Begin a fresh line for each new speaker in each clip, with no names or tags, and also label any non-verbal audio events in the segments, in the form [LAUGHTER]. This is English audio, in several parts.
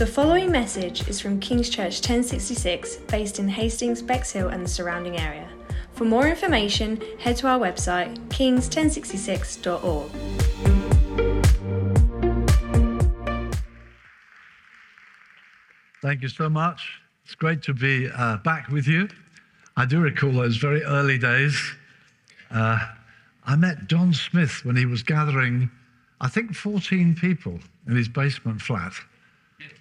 The following message is from King's Church 1066, based in Hastings, Bexhill, and the surrounding area. For more information, head to our website, kings1066.org.
Thank you so much. It's great to be uh, back with you. I do recall those very early days. Uh, I met Don Smith when he was gathering, I think, 14 people in his basement flat.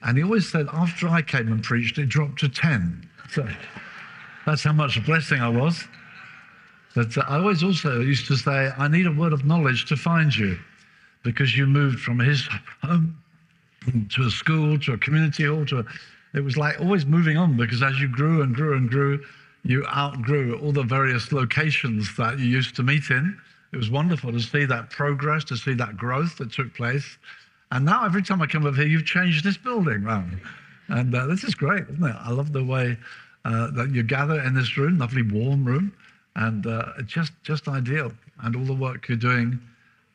And he always said, after I came and preached, it dropped to 10. So that's how much a blessing I was. But I always also used to say, I need a word of knowledge to find you because you moved from his home to a school, to a community hall, to a, it was like always moving on because as you grew and grew and grew, you outgrew all the various locations that you used to meet in. It was wonderful to see that progress, to see that growth that took place. And now every time I come over here, you've changed this building round. And uh, this is great, isn't it? I love the way uh, that you gather in this room, lovely warm room, and uh, just, just ideal. And all the work you're doing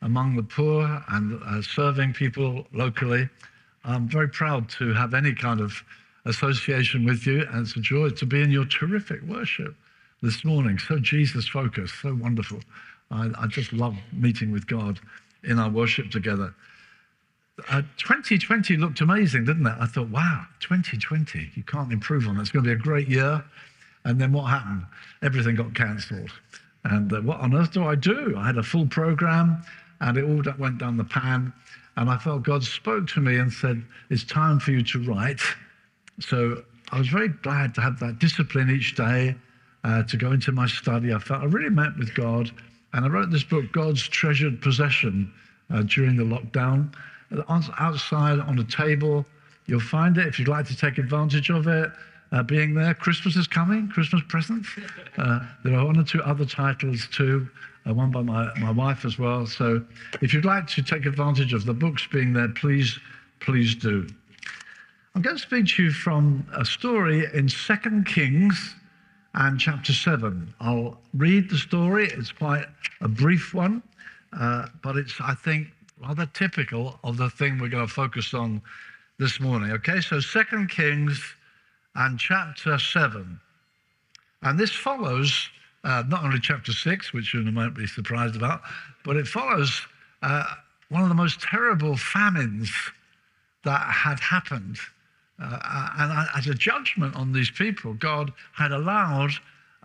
among the poor and uh, serving people locally. I'm very proud to have any kind of association with you, and it's a joy to be in your terrific worship this morning. So Jesus focused, so wonderful. I, I just love meeting with God in our worship together. Uh, 2020 looked amazing, didn't it? I thought, wow, 2020, you can't improve on it. It's going to be a great year. And then what happened? Everything got cancelled. And uh, what on earth do I do? I had a full program and it all went down the pan. And I felt God spoke to me and said, It's time for you to write. So I was very glad to have that discipline each day uh, to go into my study. I felt I really met with God. And I wrote this book, God's Treasured Possession, uh, during the lockdown. Outside on a table, you'll find it if you'd like to take advantage of it. Uh, being there, Christmas is coming, Christmas presents. [LAUGHS] Uh, there are one or two other titles too, uh, one by my, my wife as well. So if you'd like to take advantage of the books being there, please, please do. I'm going to speak to you from a story in Second Kings and chapter 7. I'll read the story. It's quite a brief one, uh, but it's, I think, rather typical of the thing we're going to focus on this morning. Okay, so Second Kings and chapter 7. And this follows uh, not only chapter 6, which you might be surprised about, but it follows uh, one of the most terrible famines that had happened. Uh, and as a judgment on these people, God had allowed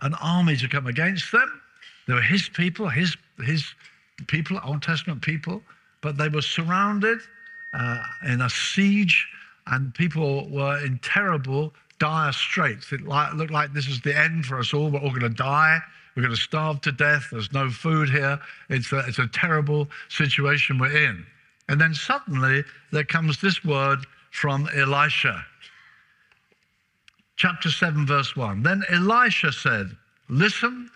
an army to come against them. They were his people, his, his people, Old Testament people, but they were surrounded uh, in a siege, and people were in terrible, dire straits. It looked like this is the end for us all. We're all going to die. We're going to starve to death. There's no food here. It's a, it's a terrible situation we're in. And then suddenly there comes this word from Elisha. Chapter 7, verse 1. Then Elisha said, Listen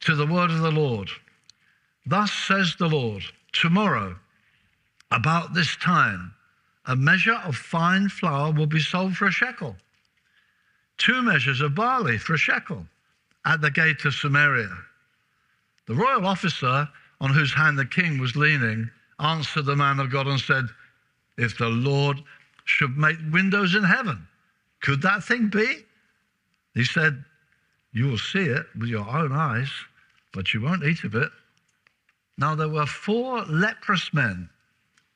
to the word of the Lord. Thus says the Lord, tomorrow, about this time, a measure of fine flour will be sold for a shekel, two measures of barley for a shekel at the gate of Samaria. The royal officer on whose hand the king was leaning answered the man of God and said, If the Lord should make windows in heaven, could that thing be? He said, You will see it with your own eyes, but you won't eat of it. Now there were four leprous men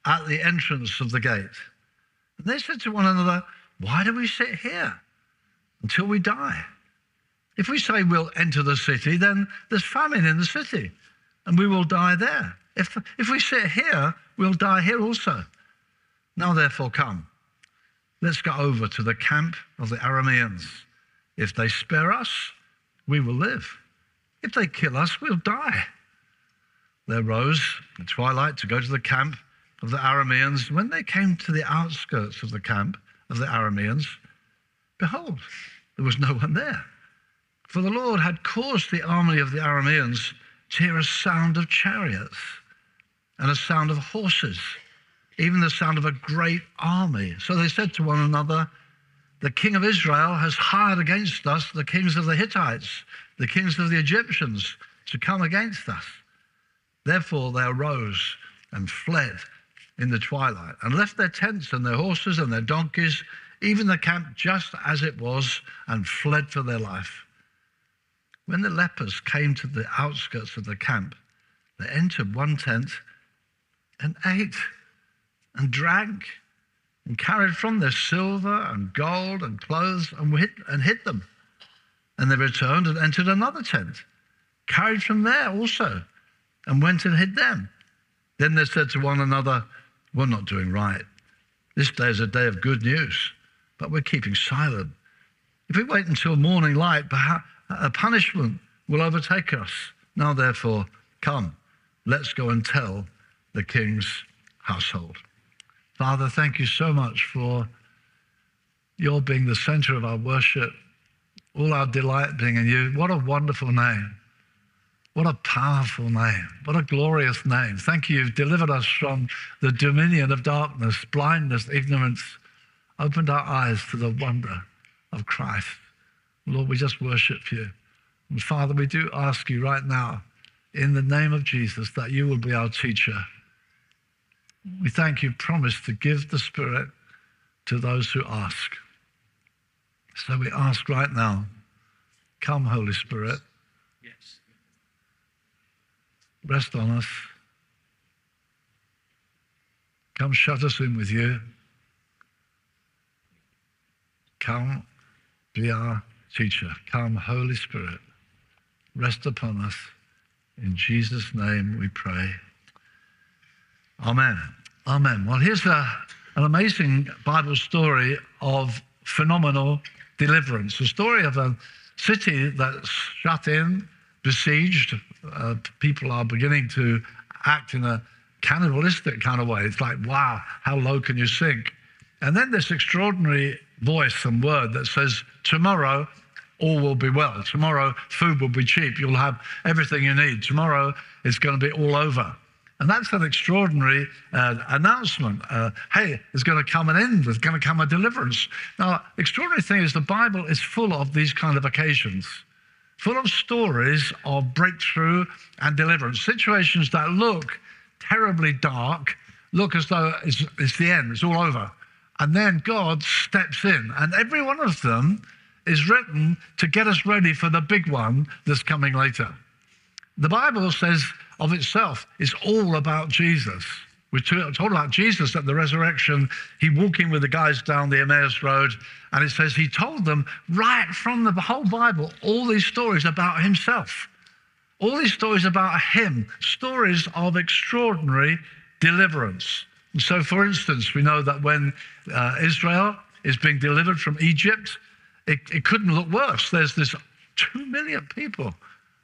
at the entrance of the gate. And they said to one another, Why do we sit here until we die? If we say we'll enter the city, then there's famine in the city, and we will die there. If, if we sit here, we'll die here also. Now, therefore, come. Let's go over to the camp of the Arameans. If they spare us, we will live. If they kill us, we'll die. They rose in twilight to go to the camp of the Arameans. When they came to the outskirts of the camp of the Arameans, behold, there was no one there. For the Lord had caused the army of the Arameans to hear a sound of chariots and a sound of horses, even the sound of a great army. So they said to one another, The king of Israel has hired against us the kings of the Hittites, the kings of the Egyptians, to come against us. Therefore they arose and fled in the twilight and left their tents and their horses and their donkeys even the camp just as it was, and fled for their life. When the lepers came to the outskirts of the camp, they entered one tent and ate and drank and carried from their silver and gold and clothes and hid, and hid them. And they returned and entered another tent, carried from there also, and went and hid them. Then they said to one another, We're not doing right. This day is a day of good news, but we're keeping silent. If we wait until morning light, a punishment will overtake us. Now, therefore, come, let's go and tell the king's household. Father, thank you so much for your being the center of our worship, all our delight being in you. What a wonderful name. What a powerful name. What a glorious name. Thank you. You've delivered us from the dominion of darkness, blindness, ignorance, opened our eyes to the wonder of Christ. Lord, we just worship you. And Father, we do ask you right now, in the name of Jesus, that you will be our teacher. We thank you, promise to give the Spirit to those who ask. So we ask right now, come, Holy Spirit.
Yes.
Rest on us. Come, shut us in with you. Come, be our teacher. Come, Holy Spirit, rest upon us. In Jesus' name we pray. Amen. Amen. Well, here's a, an amazing Bible story of phenomenal deliverance. The story of a city that's shut in, besieged. Uh, people are beginning to act in a cannibalistic kind of way. It's like, wow, how low can you sink? And then this extraordinary voice and word that says, tomorrow all will be well. Tomorrow food will be cheap. You'll have everything you need. Tomorrow it's going to be all over. And that's an extraordinary uh, announcement. Uh, hey, there's going to come an end. There's going to come a deliverance. Now, extraordinary thing is the Bible is full of these kind of occasions, full of stories of breakthrough and deliverance, situations that look terribly dark, look as though it's, it's the end, it's all over. And then God steps in, and every one of them is written to get us ready for the big one that's coming later. The Bible says of itself it's all about Jesus. We talked about Jesus at the resurrection. He walking with the guys down the Emmaus Road, and it says he told them right from the whole Bible all these stories about himself, all these stories about him, stories of extraordinary deliverance. And so, for instance, we know that when uh, Israel is being delivered from Egypt, it, it couldn't look worse. There's this two million people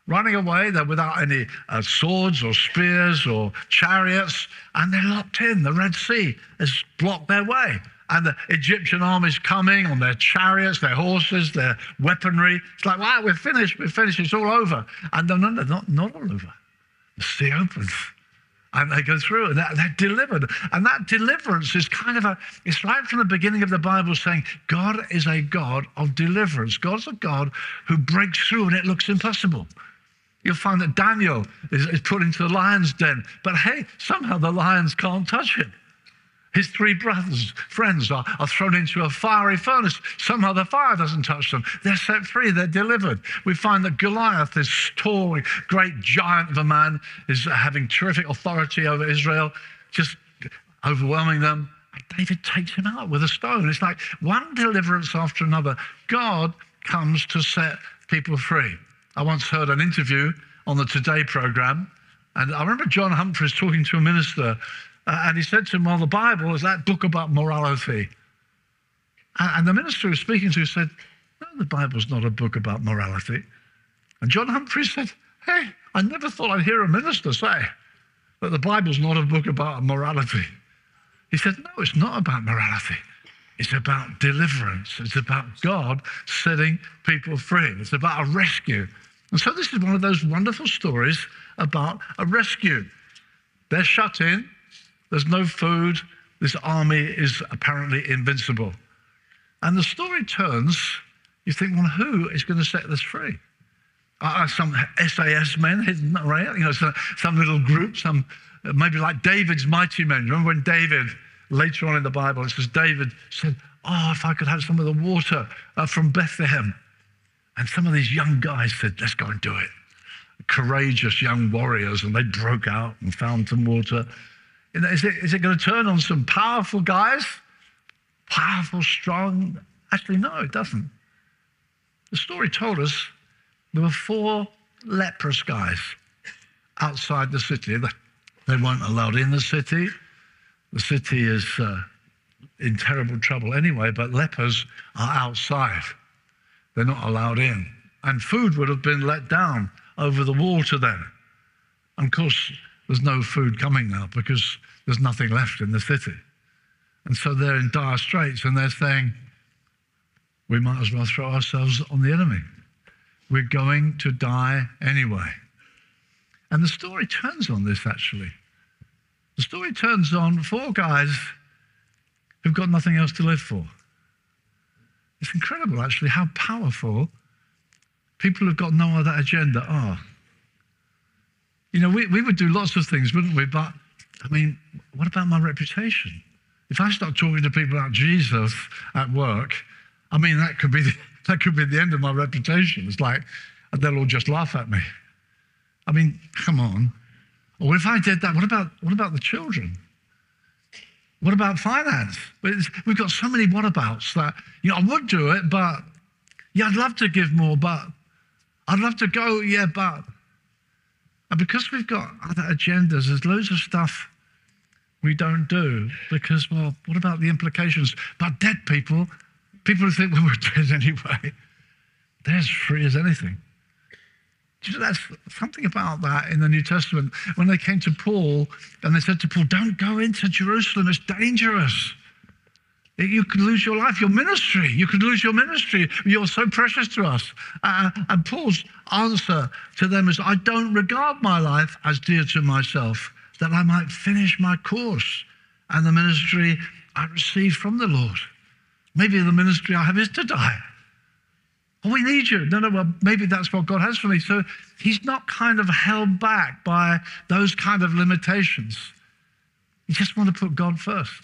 running away. They're without any uh, swords or spears or chariots, and they're locked in. The Red Sea has blocked their way. And the Egyptian army's coming on their chariots, their horses, their weaponry. It's like, wow, we're finished, we're finished, it's all over. And no, no, no, not, not all over. The sea opens and they go through and they're, delivered. And that deliverance is kind of a, it's right from the beginning of the Bible saying God is a God of deliverance. God's a God who breaks through and it looks impossible. You'll find that Daniel is, is put into the lion's den, but hey, somehow the lions can't touch him. His three brothers, friends, are, are thrown into a fiery furnace. Somehow the fire doesn't touch them. They're set free, they're delivered. We find that Goliath, this tall, great giant of a man, is having terrific authority over Israel, just overwhelming them. David takes him out with a stone. It's like one deliverance after another. God comes to set people free. I once heard an interview on the Today program, and I remember John Humphrys talking to a minister uh, and he said to him, Well, the Bible is that book about morality. And, the minister who was speaking to said, No, the Bible's not a book about morality. And John Humphrys said, Hey, I never thought I'd hear a minister say that the Bible's not a book about morality. He said, No, it's not about morality. It's about deliverance. It's about God setting people free. It's about a rescue. And so this is one of those wonderful stories about a rescue. They're shut in, there's no food. This army is apparently invincible. And the story turns, you think, well, who is going to set this free? Are some SAS men [LAUGHS] hidden around? You know, some, some little group, some maybe like David's mighty men. Remember when David, later on in the Bible, it says David said, oh, if I could have some of the water uh, from Bethlehem. And some of these young guys said, let's go and do it. Courageous young warriors, and they broke out and found some water. Is it, is it going to turn on some powerful guys? Powerful, strong? Actually, no, it doesn't. The story told us there were four leprous guys outside the city. They weren't allowed in the city. The city is uh, in terrible trouble anyway, but lepers are outside. They're not allowed in. And food would have been let down over the wall to them. And of course, there's no food coming now because there's nothing left in the city. And so they're in dire straits and they're saying, we might as well throw ourselves on the enemy. We're going to die anyway. And the story turns on this actually. The story turns on four guys who've got nothing else to live for. It's incredible, actually, how powerful people who've got no other agenda are. You know, we, we would do lots of things, wouldn't we? But, I mean, what about my reputation? If I start talking to people about Jesus at work, I mean, that could be the, [LAUGHS] that could be the end of my reputation. It's like they'll all just laugh at me. I mean, come on. Or if I did that, what about what about the children? What about finance? We've got so many whatabouts that, you know, I would do it, but yeah, I'd love to give more, but I'd love to go, yeah, but. And because we've got other agendas, there's loads of stuff we don't do because, well, what about the implications? But dead people, people who think, well, we're dead [LAUGHS] anyway, they're as free as anything. That's something about that in the New Testament. When they came to Paul and they said to Paul, Don't go into Jerusalem, it's dangerous. You could lose your life, your ministry. You could lose your ministry. You're so precious to us. Uh, and Paul's answer to them is I don't regard my life as dear to myself, that I might finish my course and the ministry I received from the Lord. Maybe the ministry I have is to die. We need you. No, no, well, maybe that's what God has for me. So he's not kind of held back by those kind of limitations. You just want to put God first.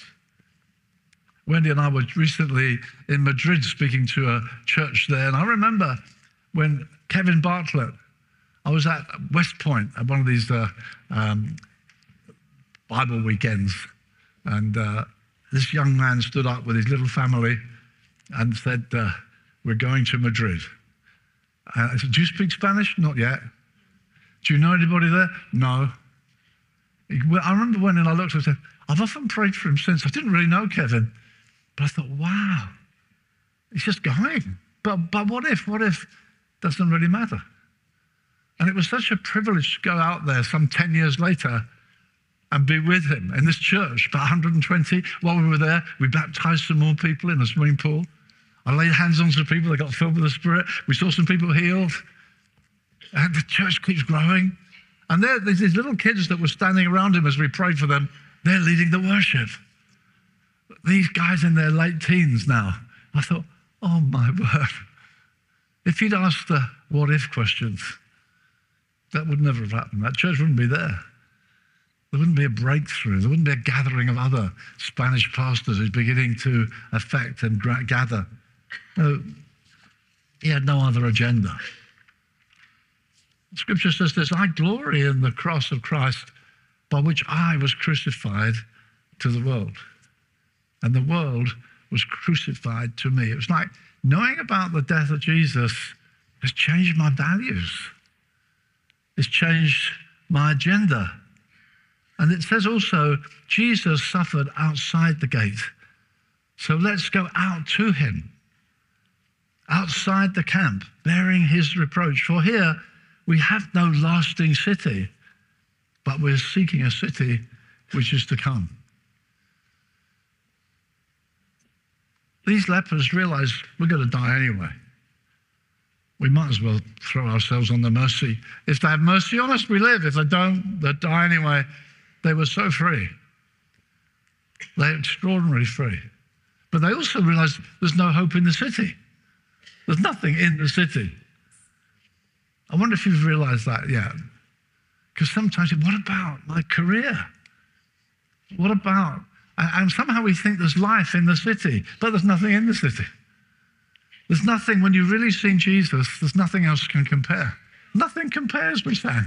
Wendy and I were recently in Madrid speaking to a church there, and I remember when Kevin Bartlett, I was at West Point at one of these uh, um, Bible weekends, and uh, this young man stood up with his little family and said, uh, we're going to Madrid. Uh, I said, Do you speak Spanish? Not yet. Do you know anybody there? No. I remember when I looked, I said, I've often prayed for him since. I didn't really know Kevin. But I thought, wow, he's just going. But, but what if? What if doesn't really matter? And it was such a privilege to go out there some 10 years later and be with him in this church, about 120. While we were there, we baptized some more people in a swimming pool. I laid hands on some people they got filled with the Spirit. We saw some people healed. And the church keeps growing. And there, there's these little kids that were standing around him as we prayed for them. They're leading the worship. These guys in their late teens now. I thought, oh my [LAUGHS] word. If you'd asked the what if questions, that would never have happened. That church wouldn't be there. There wouldn't be a breakthrough. There wouldn't be a gathering of other Spanish pastors who's beginning to affect and gather. No, he had no other agenda. Scripture says this I glory in the cross of Christ by which I was crucified to the world. And the world was crucified to me. It was like knowing about the death of Jesus has changed my values, it's changed my agenda. And it says also, Jesus suffered outside the gate. So let's go out to him outside the camp, bearing his reproach. For here we have no lasting city, but we're seeking a city which is to come. These lepers realize we're going to die anyway. We might as well throw ourselves on the mercy. If they have mercy on us, we live. If they don't, they die anyway. They were so free. They're extraordinarily free. But they also realized there's no hope in the city. There's nothing in the city. I wonder if you've realized that yet. Because sometimes, what about my career? What about And, somehow we think there's life in the city, but there's nothing in the city. There's nothing, when you've really seen Jesus, there's nothing else can compare. Nothing compares, we say.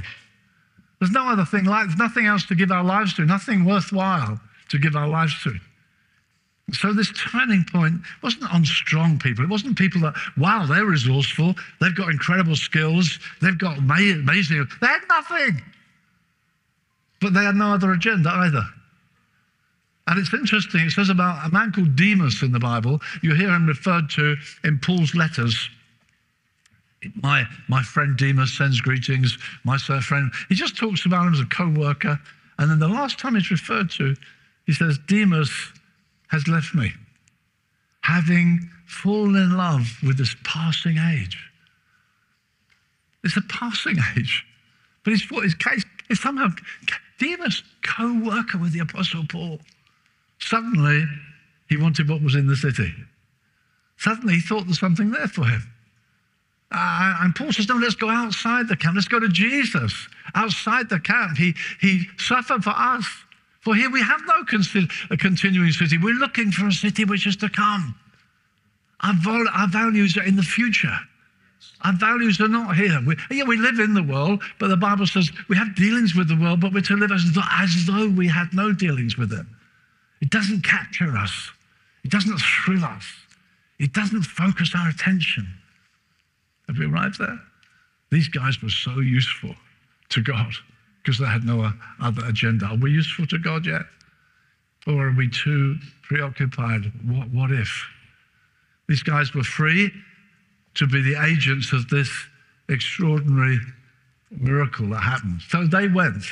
There's no other thing like, there's nothing else to give our lives to, nothing worthwhile to give our lives to. So this turning point wasn't on strong people. It wasn't people that, wow, they're resourceful, they've got incredible skills, they've got amazing, they had nothing. But they had no other agenda either. And it's interesting, it says about a man called Demas in the Bible. You hear him referred to in Paul's letters. My, my friend Demas sends greetings, my friend. He just talks about him as a co worker. And then the last time he's referred to, he says, Demas has left me, having fallen in love with this passing age. It's a passing age. But his, his case is somehow Demas, co worker with the Apostle Paul. Suddenly, he wanted what was in the city. Suddenly, he thought there's something there for him. Uh, and Paul says, No, let's go outside the camp. Let's go to Jesus. Outside the camp, he, he suffered for us. For here we have no a continuing city. We're looking for a city which is to come. Our, vol- our values are in the future. Our values are not here. We, yeah, we live in the world, but the Bible says we have dealings with the world, but we're to live as though, as though we had no dealings with it. It doesn't capture us, it doesn't thrill us, it doesn't focus our attention. Have we arrived there? These guys were so useful to God because they had no uh, other agenda. Are we useful to God yet? Or are we too preoccupied? What, what if? These guys were free to be the agents of this extraordinary miracle that happened. So they went.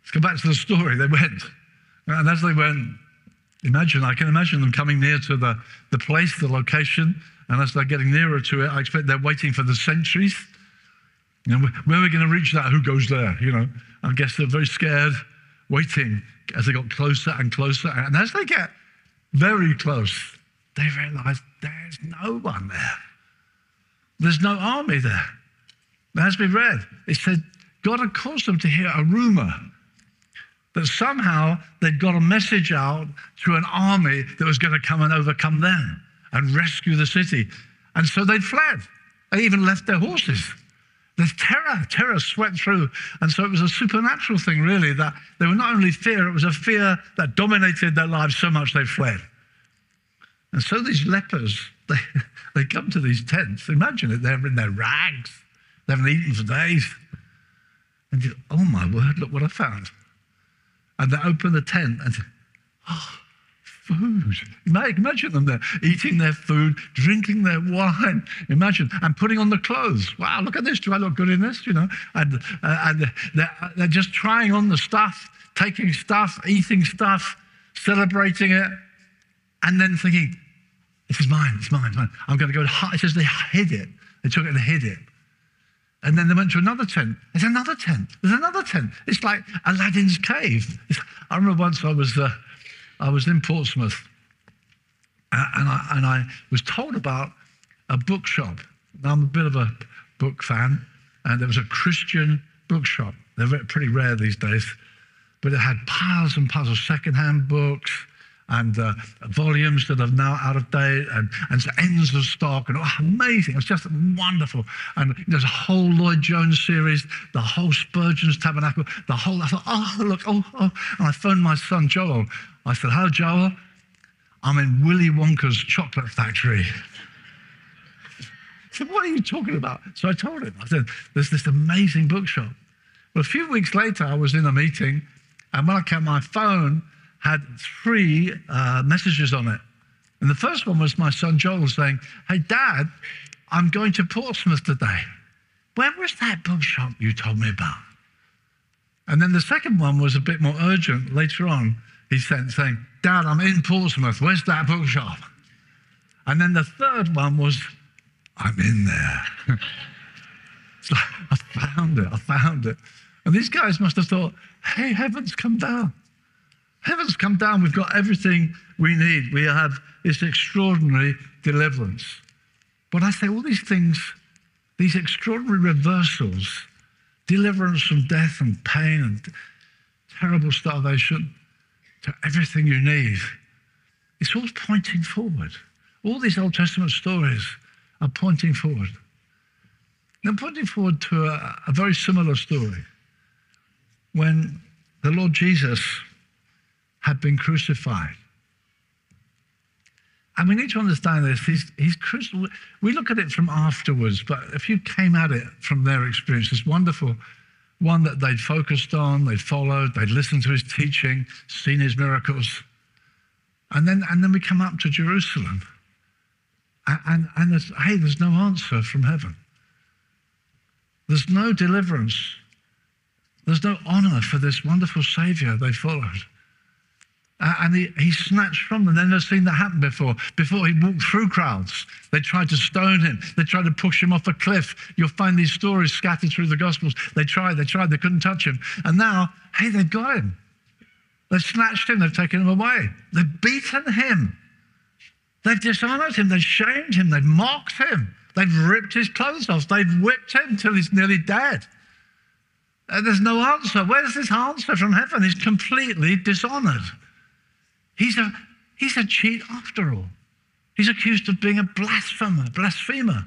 Let's go back to the story. They went. And as they went, imagine, I can imagine them coming near to the, the place, the location. And as they're getting nearer to it, I expect they're waiting for the sentries you know, where are we going to reach that? Who goes there? You know, I guess they're very scared, waiting as they got closer and closer. And as they get very close, they realize there's no one there. There's no army there. As we read, it said God had caused them to hear a rumor that somehow they'd got a message out to an army that was going to come and overcome them and rescue the city. And so they'd fled. They even left their horses. There's terror. Terror swept through. And so it was a supernatural thing, really, that they were not only fear, it was a fear that dominated their lives so much they fled. And so these lepers, [LAUGHS] they, they come to these tents. Imagine it, they're in their rags. They haven't eaten for days. And you, oh my word, look what I found. And they open the tent and, [GASPS] oh, food. Imagine them there eating their food, drinking their wine. Imagine and putting on the clothes. Wow, look at this. Do I look good in this? You know, and uh, and they're, they're just trying on the stuff, taking stuff, eating stuff, celebrating it, and then thinking, "This is mine. It's mine. It's mine. I'm going to go to." It says they hid it. They took it and hid it. And then they went to another tent. There's another tent. There's another tent. It's like Aladdin's cave. It's, I remember once I was uh, I was in Portsmouth and I, and I was told about a bookshop. Now, I'm a bit of a book fan, and there was a Christian bookshop. They're pretty rare these days, but it had piles and piles of secondhand books and uh, volumes that are now out of date and, and ends of stock and oh, amazing. It was just wonderful. And there's a whole Lloyd Jones series, the whole Spurgeon's Tabernacle, the whole, I thought, oh, look, oh, oh. And I phoned my son Joel. I said, hello, Joel. I'm in Willy Wonka's chocolate factory. He said, what are you talking about? So I told him, I said, there's this amazing bookshop. Well, a few weeks later, I was in a meeting, and when I came, my phone had three uh, messages on it. And the first one was my son Joel saying, Hey, Dad, I'm going to Portsmouth today. Where was that bookshop you told me about? And then the second one was a bit more urgent later on. He sent saying, Dad, I'm in Portsmouth. Where's that bookshop? And then the third one was, I'm in there. [LAUGHS] so I found it. I found it. And these guys must have thought, hey, heaven's come down. Heaven's come down. We've got everything we need. We have this extraordinary deliverance. But I say all these things, these extraordinary reversals, deliverance from death and pain and terrible starvation, to everything you need. It's all pointing forward. All these Old Testament stories are pointing forward. Now, pointing forward to a, a very similar story when the Lord Jesus had been crucified. And we need to understand this. He's, he's crucified. We look at it from afterwards, but if you came at it from their experience, this wonderful one that they'd focused on, they'd followed, they'd listened to his teaching, seen his miracles. And then, and then we come up to Jerusalem. And, and, and there's, hey, there's no answer from heaven. There's no deliverance. There's no honor for this wonderful Savior they followed. Uh, and he, he snatched from them. They've never seen that happen before. Before he walked through crowds, they tried to stone him. They tried to push him off a cliff. You'll find these stories scattered through the Gospels. They tried, they tried, they couldn't touch him. And now, hey, they've got him. They've snatched him, they've taken him away. They've beaten him. They've dishonored him, they've shamed him, they've mocked him, they've ripped his clothes off, they've whipped him till he's nearly dead. And there's no answer. Where's this answer from heaven? He's completely dishonored. He's a, he's a cheat after all. He's accused of being a blasphemer, blasphemer.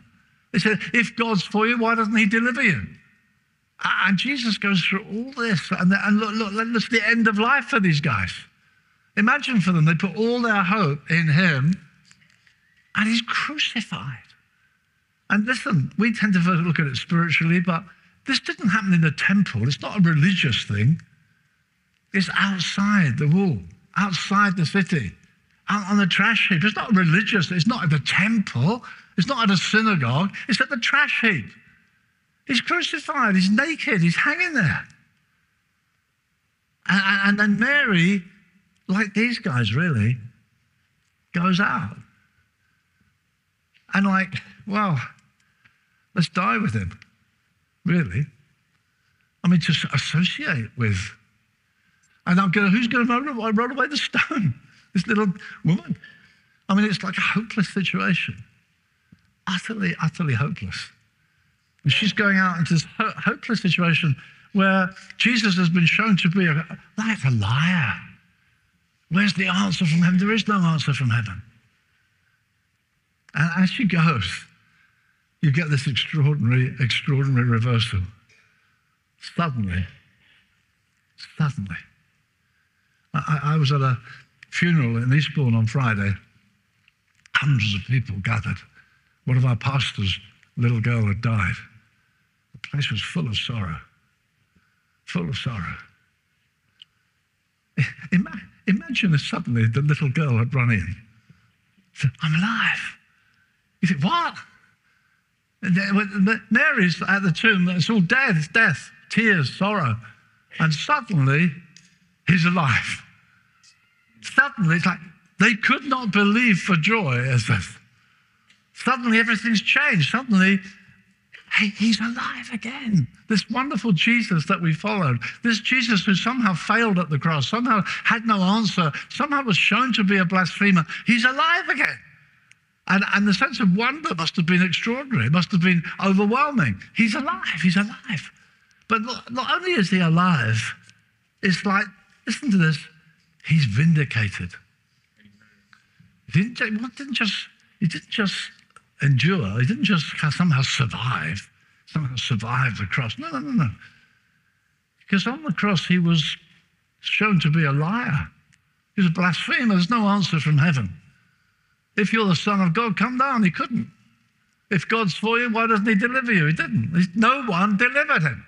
They said, if God's for you, why doesn't he deliver you? And Jesus goes through all this. And, and look, look, that's the end of life for these guys. Imagine for them, they put all their hope in him, and he's crucified. And listen, we tend to look at it spiritually, but this didn't happen in the temple. It's not a religious thing. It's outside the wall outside the city, out on the trash heap. It's not religious. It's not at the temple. It's not at a synagogue. It's at the trash heap. He's crucified. He's naked. He's hanging there. And, and then Mary, like these guys really, goes out. And like, well, let's die with him. Really. I mean, to associate with and I'm going, who's going to roll, roll away the stone? [LAUGHS] This little woman. I mean, it's like a hopeless situation. Utterly, utterly hopeless. And she's going out into this ho- hopeless situation where Jesus has been shown to be a, like a liar. Where's the answer from heaven? There is no answer from heaven. And as she goes, you get this extraordinary, extraordinary reversal. Suddenly, suddenly, I, I was at a funeral in Eastbourne on Friday. Hundreds of people gathered. One of our pastors' little girl had died. The place was full of sorrow. Full of sorrow. Imagine if suddenly the little girl had run in. Said, I'm alive. You think, what? Mary's at the tomb, it's all dead, it's death, tears, sorrow. And suddenly he's alive. Suddenly, it's like they could not believe for joy as this. Suddenly, everything's changed. Suddenly, hey, he's alive again. This wonderful Jesus that we followed, this Jesus who somehow failed at the cross, somehow had no answer, somehow was shown to be a blasphemer, he's alive again. And, and the sense of wonder must have been extraordinary. It must have been overwhelming. He's alive. He's alive. But not, not only is he alive, it's like Listen to this. He's vindicated. He didn't, didn't just, he didn't just endure, he didn't just somehow survive, somehow survive the cross. No, no, no, no. Because on the cross, he was shown to be a liar. He was a blasphemer. There's no answer from heaven. If you're the Son of God, come down. He couldn't. If God's for you, why doesn't He deliver you? He didn't. No one delivered him.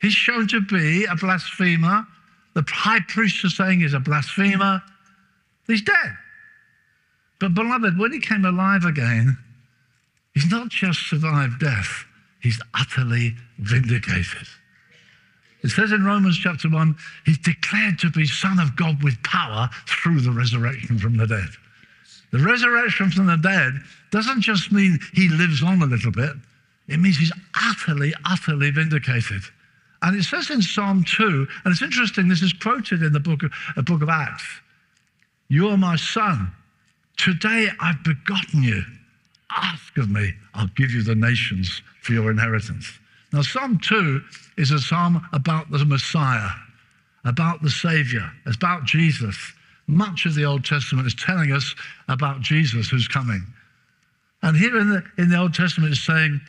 He's shown to be a blasphemer, the high priest is saying he's a blasphemer. He's dead. But, beloved, when he came alive again, he's not just survived death, he's utterly vindicated. It says in Romans chapter 1, he's declared to be Son of God with power through the resurrection from the dead. The resurrection from the dead doesn't just mean he lives on a little bit, it means he's utterly, utterly vindicated. And it says in Psalm 2, and it's interesting, this is quoted in the book of, the book of Acts You are my son. Today I've begotten you. Ask of me, I'll give you the nations for your inheritance. Now, Psalm 2 is a psalm about the Messiah. about the Savior, about Jesus. Much of the Old Testament is telling us about Jesus who's coming. And here in the, in the Old Testament it's saying,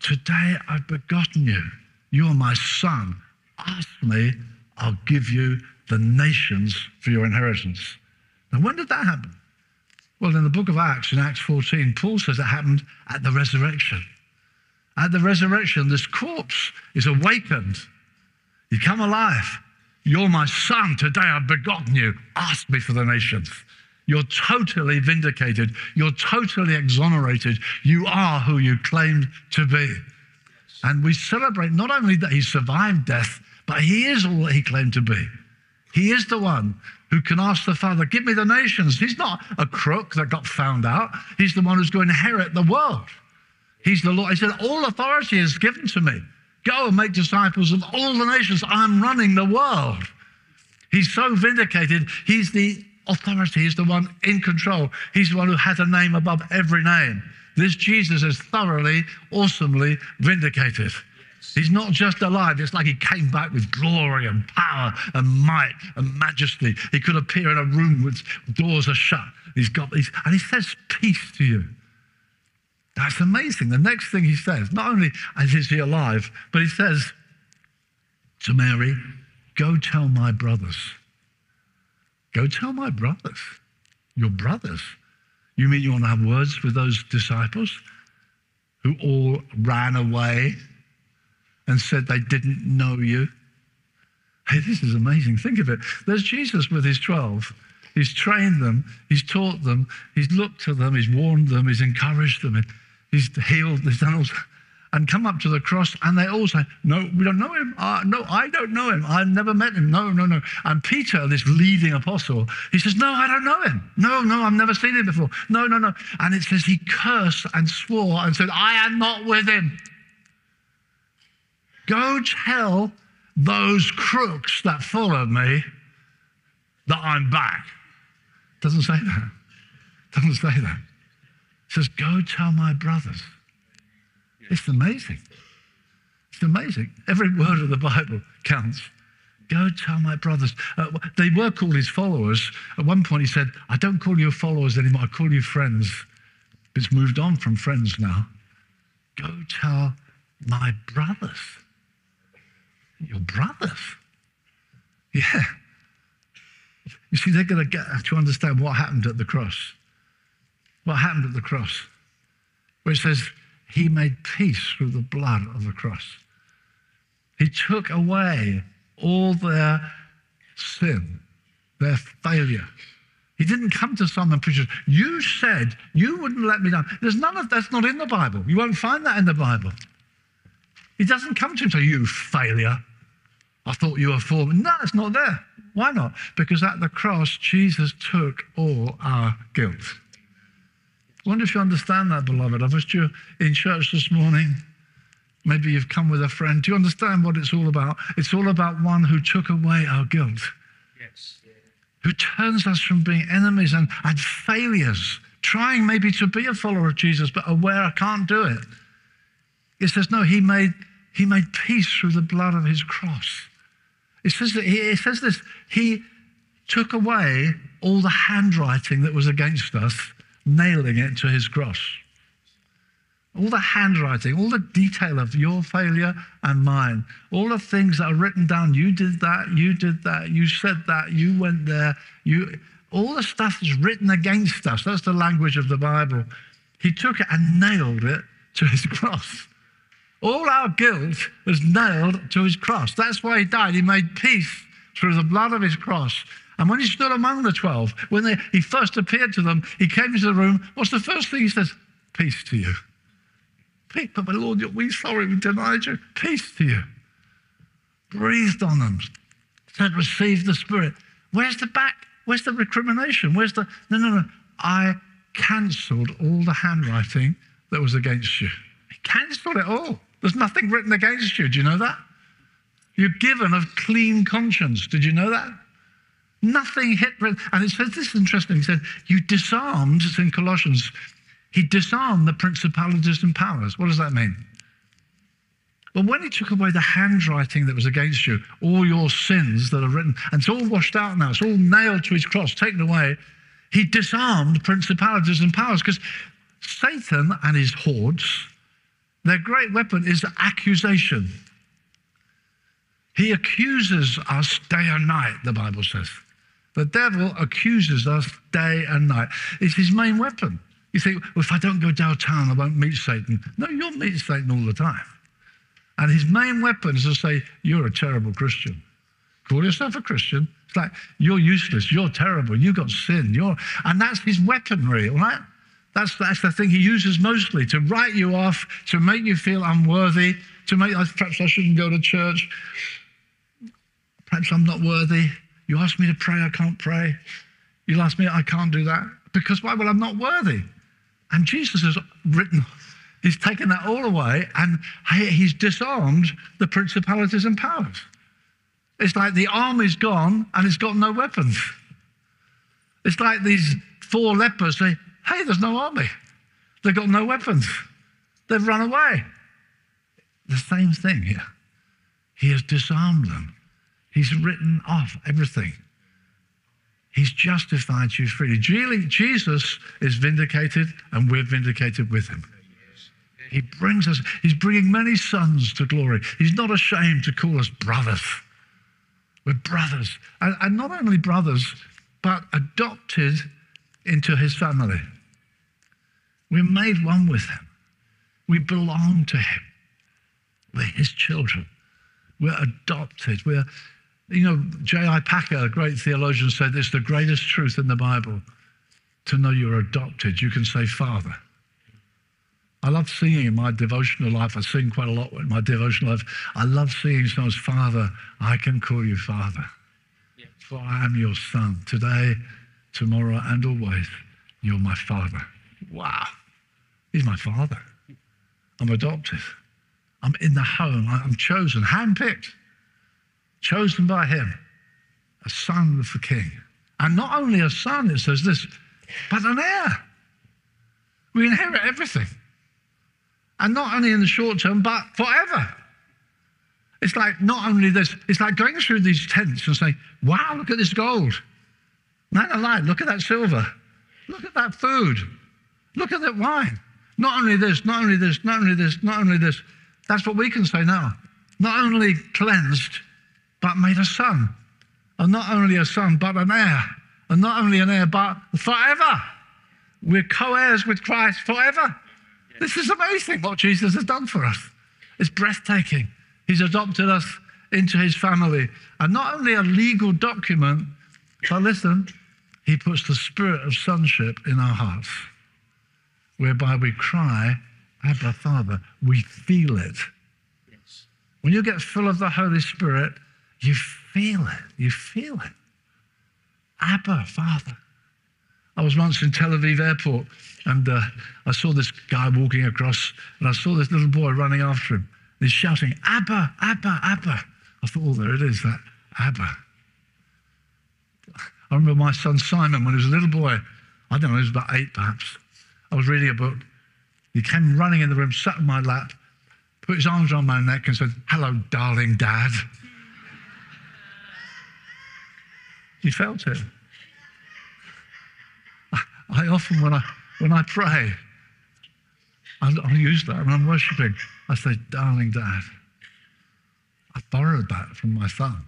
Today I've begotten you. You are my son. Ask me, I'll give you the nations for your inheritance. Now, when did that happen? Well, in the book of Acts, in Acts 14, Paul says it happened at the resurrection. At the resurrection, this corpse is awakened. You come alive. You're my son. Today I've begotten you. Ask me for the nations. You're totally vindicated. You're totally exonerated. You are who you claimed to be. And we celebrate not only that he survived death, but he is all that he claimed to be. He is the one who can ask the Father, Give me the nations. He's not a crook that got found out. He's the one who's going to inherit the world. He's the Lord. He said, All authority is given to me. Go and make disciples of all the nations. I'm running the world. He's so vindicated. He's the authority. He's the one in control. He's the one who has a name above every name. This Jesus is thoroughly, awesomely vindicated. He's not just alive. It's like he came back with glory and power and might and majesty. He could appear in a room with doors are shut. He's got and he says peace to you. That's amazing. The next thing he says, not only is he alive, but he says to Mary, Go tell my brothers. Go tell my brothers. Your brothers. You mean you want to have words with those disciples who all ran away and said they didn't know you? Hey, this is amazing. Think of it. There's Jesus with his 12. He's trained them, he's taught them, he's looked to them, he's warned them, he's encouraged them, he's healed, he's done all and come up to the cross and they all say, No, we don't know him. Uh, no, I don't know him. I've never met him. No, no, no. And Peter, this leading apostle, he says, No, I don't know him. No, no, I've never seen him before. No, no, no. And it says he cursed and swore and said, I am not with him. Go tell those crooks that followed me that I'm back. Doesn't say that. Doesn't say that. It says, Go tell my brothers. It's amazing. It's amazing. Every word of the Bible counts. Go tell my brothers. Uh, they were called his followers. At one point, he said, I don't call you followers anymore, I call you friends. It's moved on from friends now. Go tell my brothers. Your brothers? Yeah. You see, they're going to get to understand what happened at the cross. What happened at the cross? Where it says, he made peace through the blood of the cross. He took away all their sin, their failure. He didn't come to some and preach, You said you wouldn't let me down. There's none of that's not in the Bible. You won't find that in the Bible. He doesn't come to him say, You failure. I thought you were for me. No, it's not there. Why not? Because at the cross, Jesus took all our guilt. I wonder if you understand that, beloved. I've asked you in church this morning. Maybe you've come with a friend. Do you understand what it's all about? It's all about one who took away our guilt. Yes. Who turns us from being enemies and, and failures, trying maybe to be a follower of Jesus, but aware I can't do it. It says, no, he made, he made peace through the blood of his cross. It says, that he, it says this, he took away all the handwriting that was against us nailing it to his cross. All the handwriting, all the detail of your failure and mine, all the things that are written down. You did that, you did that, you said that, you went there, you all the stuff that's written against us. That's the language of the Bible. He took it and nailed it to his [LAUGHS] cross. All our guilt was nailed to his cross. That's why he died. He made peace through the blood of his cross and when he stood among the 12, when they, he first appeared to them, he came into the room. What's the first thing he says? Peace to you. Peace, but my Lord, we sorry we denied you. Peace to you. Breathed on them. Said, receive the Spirit. Where's the back? Where's the recrimination? Where's the. No, no, no. I cancelled all the handwriting that was against you. He cancelled it all. There's nothing written against you. Do you know that? You're given a clean conscience. Did you know that? Nothing hit. And it says this is interesting. He said, You disarmed, it's in Colossians, he disarmed the principalities and powers. What does that mean? But when he took away the handwriting that was against you, all your sins that are written, and it's all washed out now, it's all nailed to his cross, taken away, he disarmed principalities and powers because Satan and his hordes, their great weapon is accusation. He accuses us day and night, the Bible says. The devil accuses us day and night. It's his main weapon. You think, well, if I don't go downtown, I won't meet Satan. No, you'll meet Satan all the time. And his main weapon is to say, You're a terrible Christian. Call yourself a Christian. It's like, You're useless. You're terrible. You've got sin. You're... And that's his weaponry, right? That's, that's the thing he uses mostly to write you off, to make you feel unworthy, to make, perhaps I shouldn't go to church. Perhaps I'm not worthy. You ask me to pray, I can't pray. You ask me, I can't do that. Because why? Well, I'm not worthy. And Jesus has written, he's taken that all away and he's disarmed the principalities and powers. It's like the army's gone and it's got no weapons. It's like these four lepers say, hey, there's no army. They've got no weapons. They've run away. The same thing here. He has disarmed them. He's written off everything. He's justified you freely. Jesus is vindicated, and we're vindicated with him. He brings us, he's bringing many sons to glory. He's not ashamed to call us brothers. We're brothers. And, and not only brothers, but adopted into his family. We're made one with him. We belong to him. We're his children. We're adopted. We're you know, J.I. Packer, a great theologian, said this the greatest truth in the Bible to know you're adopted. You can say, Father. I love singing in my devotional life. I sing quite a lot in my devotional life. I love singing songs, Father, I can call you Father. Yeah. For I am your son. Today, tomorrow, and always, you're my Father. Wow. He's my Father. I'm adopted. I'm in the home. I'm chosen, handpicked chosen by him, a son of the king. And not only a son, it says this, but an heir. We inherit everything. And not only in the short term, but forever. It's like not only this, it's like going through these tents and saying, wow, look at this gold. Man alive, look at that silver. Look at that food. Look at that wine. Not only this, not only this, not only this, not only this. That's what we can say now. Not only cleansed, but made a son. And not only a son, but an heir. And not only an heir, but forever. We're co heirs with Christ forever. This is amazing what Jesus has done for us. It's breathtaking. He's adopted us into his family. And not only a legal document, but listen, he puts the spirit of sonship in our hearts, whereby we cry, Abba, Father. We feel it. Yes. When you get full of the Holy Spirit, you feel it. You feel it. Abba, Father. I was once in Tel Aviv airport and uh, I saw this guy walking across and I saw this little boy running after him. He's shouting, Abba, Abba, Abba. I thought, oh, there it is, that Abba. I remember my son Simon when he was a little boy. I don't know, he was about eight perhaps. I was reading a book. He came running in the room, sat on my lap, put his arms around my neck and said, Hello, darling dad. He felt it. I often, when I, when I pray, I, I use that when I'm worshiping. I say, darling dad. I borrowed that from my son,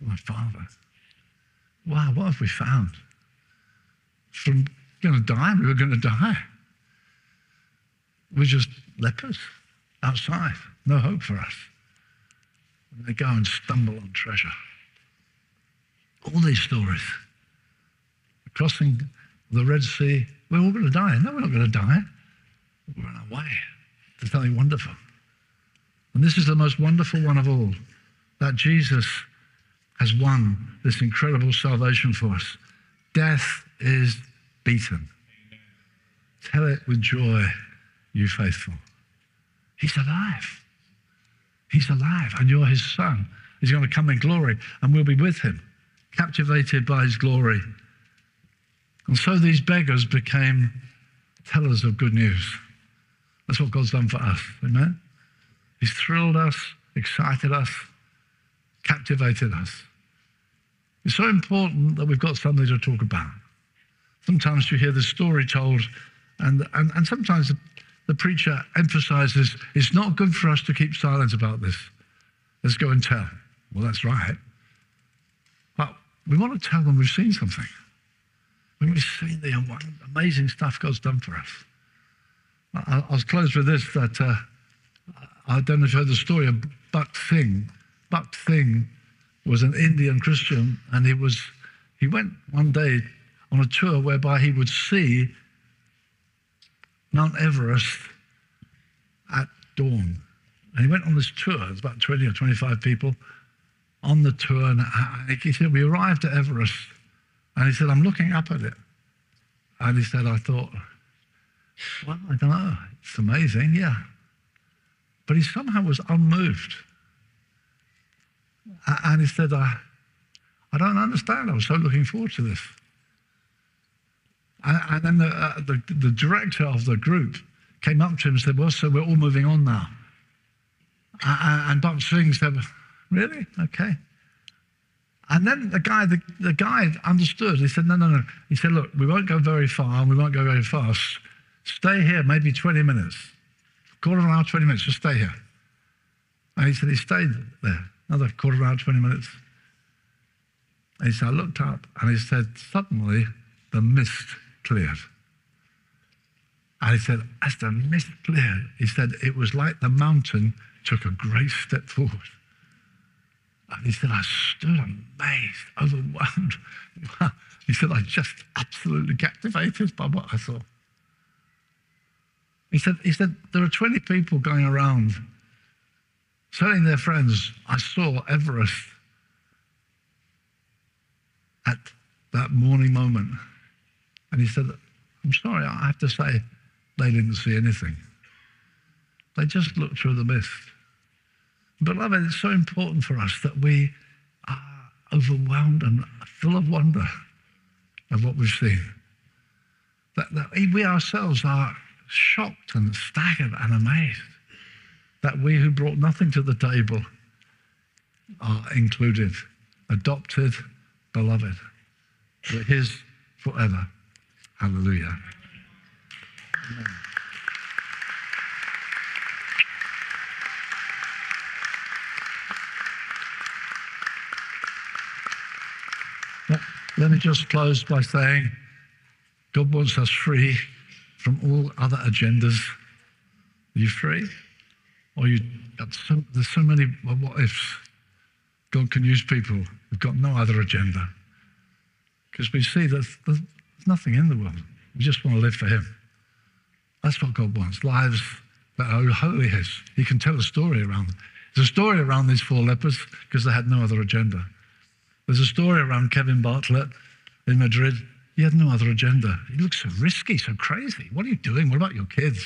my father. Wow, what have we found? From going to die, we were going to die. We're just lepers outside, no hope for us. And they go and stumble on treasure. All these stories. Crossing the Red Sea, we're all going to die. No, we're not going to die. We're on our way to something wonderful. And this is the most wonderful one of all that Jesus has won this incredible salvation for us. Death is beaten. Tell it with joy, you faithful. He's alive. He's alive, and you're his son. He's going to come in glory, and we'll be with him captivated by his glory. And so these beggars became tellers of good news. That's what God's done for us. Amen? He's thrilled us, excited us, captivated us. It's so important that we've got something to talk about. Sometimes you hear the story told, and, and, and sometimes the, the preacher emphasizes it's not good for us to keep silent about this. Let's go and tell. Well, that's right. We want to tell them we've seen something. We've seen the amazing stuff God's done for us. I, I close with this that uh, I don't know if you heard the story of Bakht Singh. Bakht Singh was an Indian Christian, and he was he went one day on a tour whereby he would see Mount Everest at dawn. And he went on this tour. It was about 20 or 25 people on the tour. And he said, we arrived at Everest. And he said, I'm looking up at it. And he said, I thought, well, I don't know. It's amazing, yeah. But he somehow was unmoved. And he said, I, I don't understand. I was so looking forward to this. And, and then the, uh, the, the, director of the group came up to him and said, Well, so we're all moving on now. And, and Bakht Singh said, Really? Okay. And then the guy, the, the guy understood. He said, No, no, no. He said, Look, we won't go very far and we won't go very fast. Stay here maybe 20 minutes. Quarter of an hour, 20 minutes, just stay here. And he said, He stayed there another quarter of an hour, 20 minutes. And he said, I looked up and he said, Suddenly the mist cleared. And he said, as the mist cleared, he said, it was like the mountain took a great step forward. And he said, I stood amazed, overwhelmed. he said, I just absolutely captivated by what I saw. He said, he said, there are 20 people going around telling their friends, I saw Everest at that morning moment. And he said, I'm sorry, I have to say, they didn't see anything. They just looked through the mist. Beloved, it's so important for us that we are overwhelmed and full of wonder at what we've seen. That, that we ourselves are shocked and staggered and amazed that we who brought nothing to the table are included, adopted, beloved. We're His forever. Hallelujah. Amen. Let me just close by saying God wants us free from all other agendas. Are you free? Or you, so, there's so many what ifs. God can use people who've got no other agenda. Because we see that there's nothing in the world. We just want to live for Him. That's what God wants. Lives that are wholly His. He can tell a story around them. There's a story around these four lepers because they had no other agenda. There's a story around Kevin Bartlett in Madrid. He had no other agenda. He looks so risky, so crazy. What are you doing? What about your kids?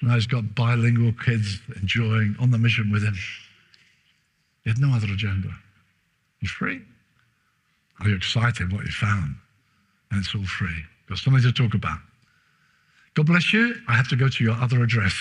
Now he's got bilingual kids enjoying on the mission with him. He had no other agenda. You're free. Are you excited what you found? And it's all free. Got something to talk about. God bless you. I have to go to your other address.